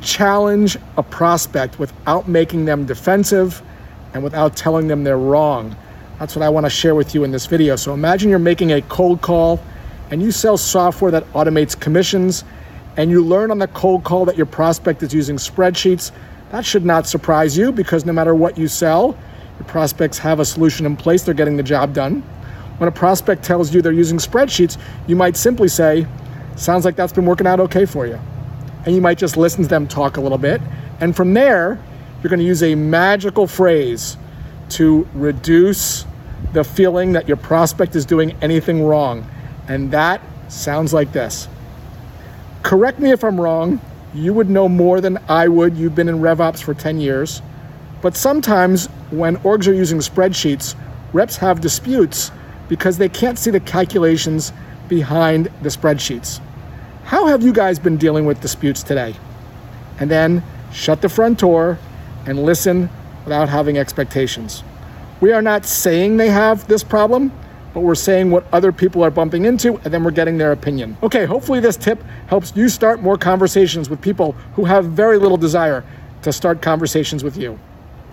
challenge a prospect without making them defensive and without telling them they're wrong? That's what I want to share with you in this video. So imagine you're making a cold call and you sell software that automates commissions and you learn on the cold call that your prospect is using spreadsheets. That should not surprise you because no matter what you sell, your prospects have a solution in place, they're getting the job done. When a prospect tells you they're using spreadsheets, you might simply say, Sounds like that's been working out okay for you. And you might just listen to them talk a little bit. And from there, you're going to use a magical phrase to reduce the feeling that your prospect is doing anything wrong. And that sounds like this. Correct me if I'm wrong. You would know more than I would. You've been in RevOps for 10 years. But sometimes when orgs are using spreadsheets, reps have disputes because they can't see the calculations behind the spreadsheets. How have you guys been dealing with disputes today? And then shut the front door and listen without having expectations. We are not saying they have this problem, but we're saying what other people are bumping into, and then we're getting their opinion. Okay, hopefully, this tip helps you start more conversations with people who have very little desire to start conversations with you.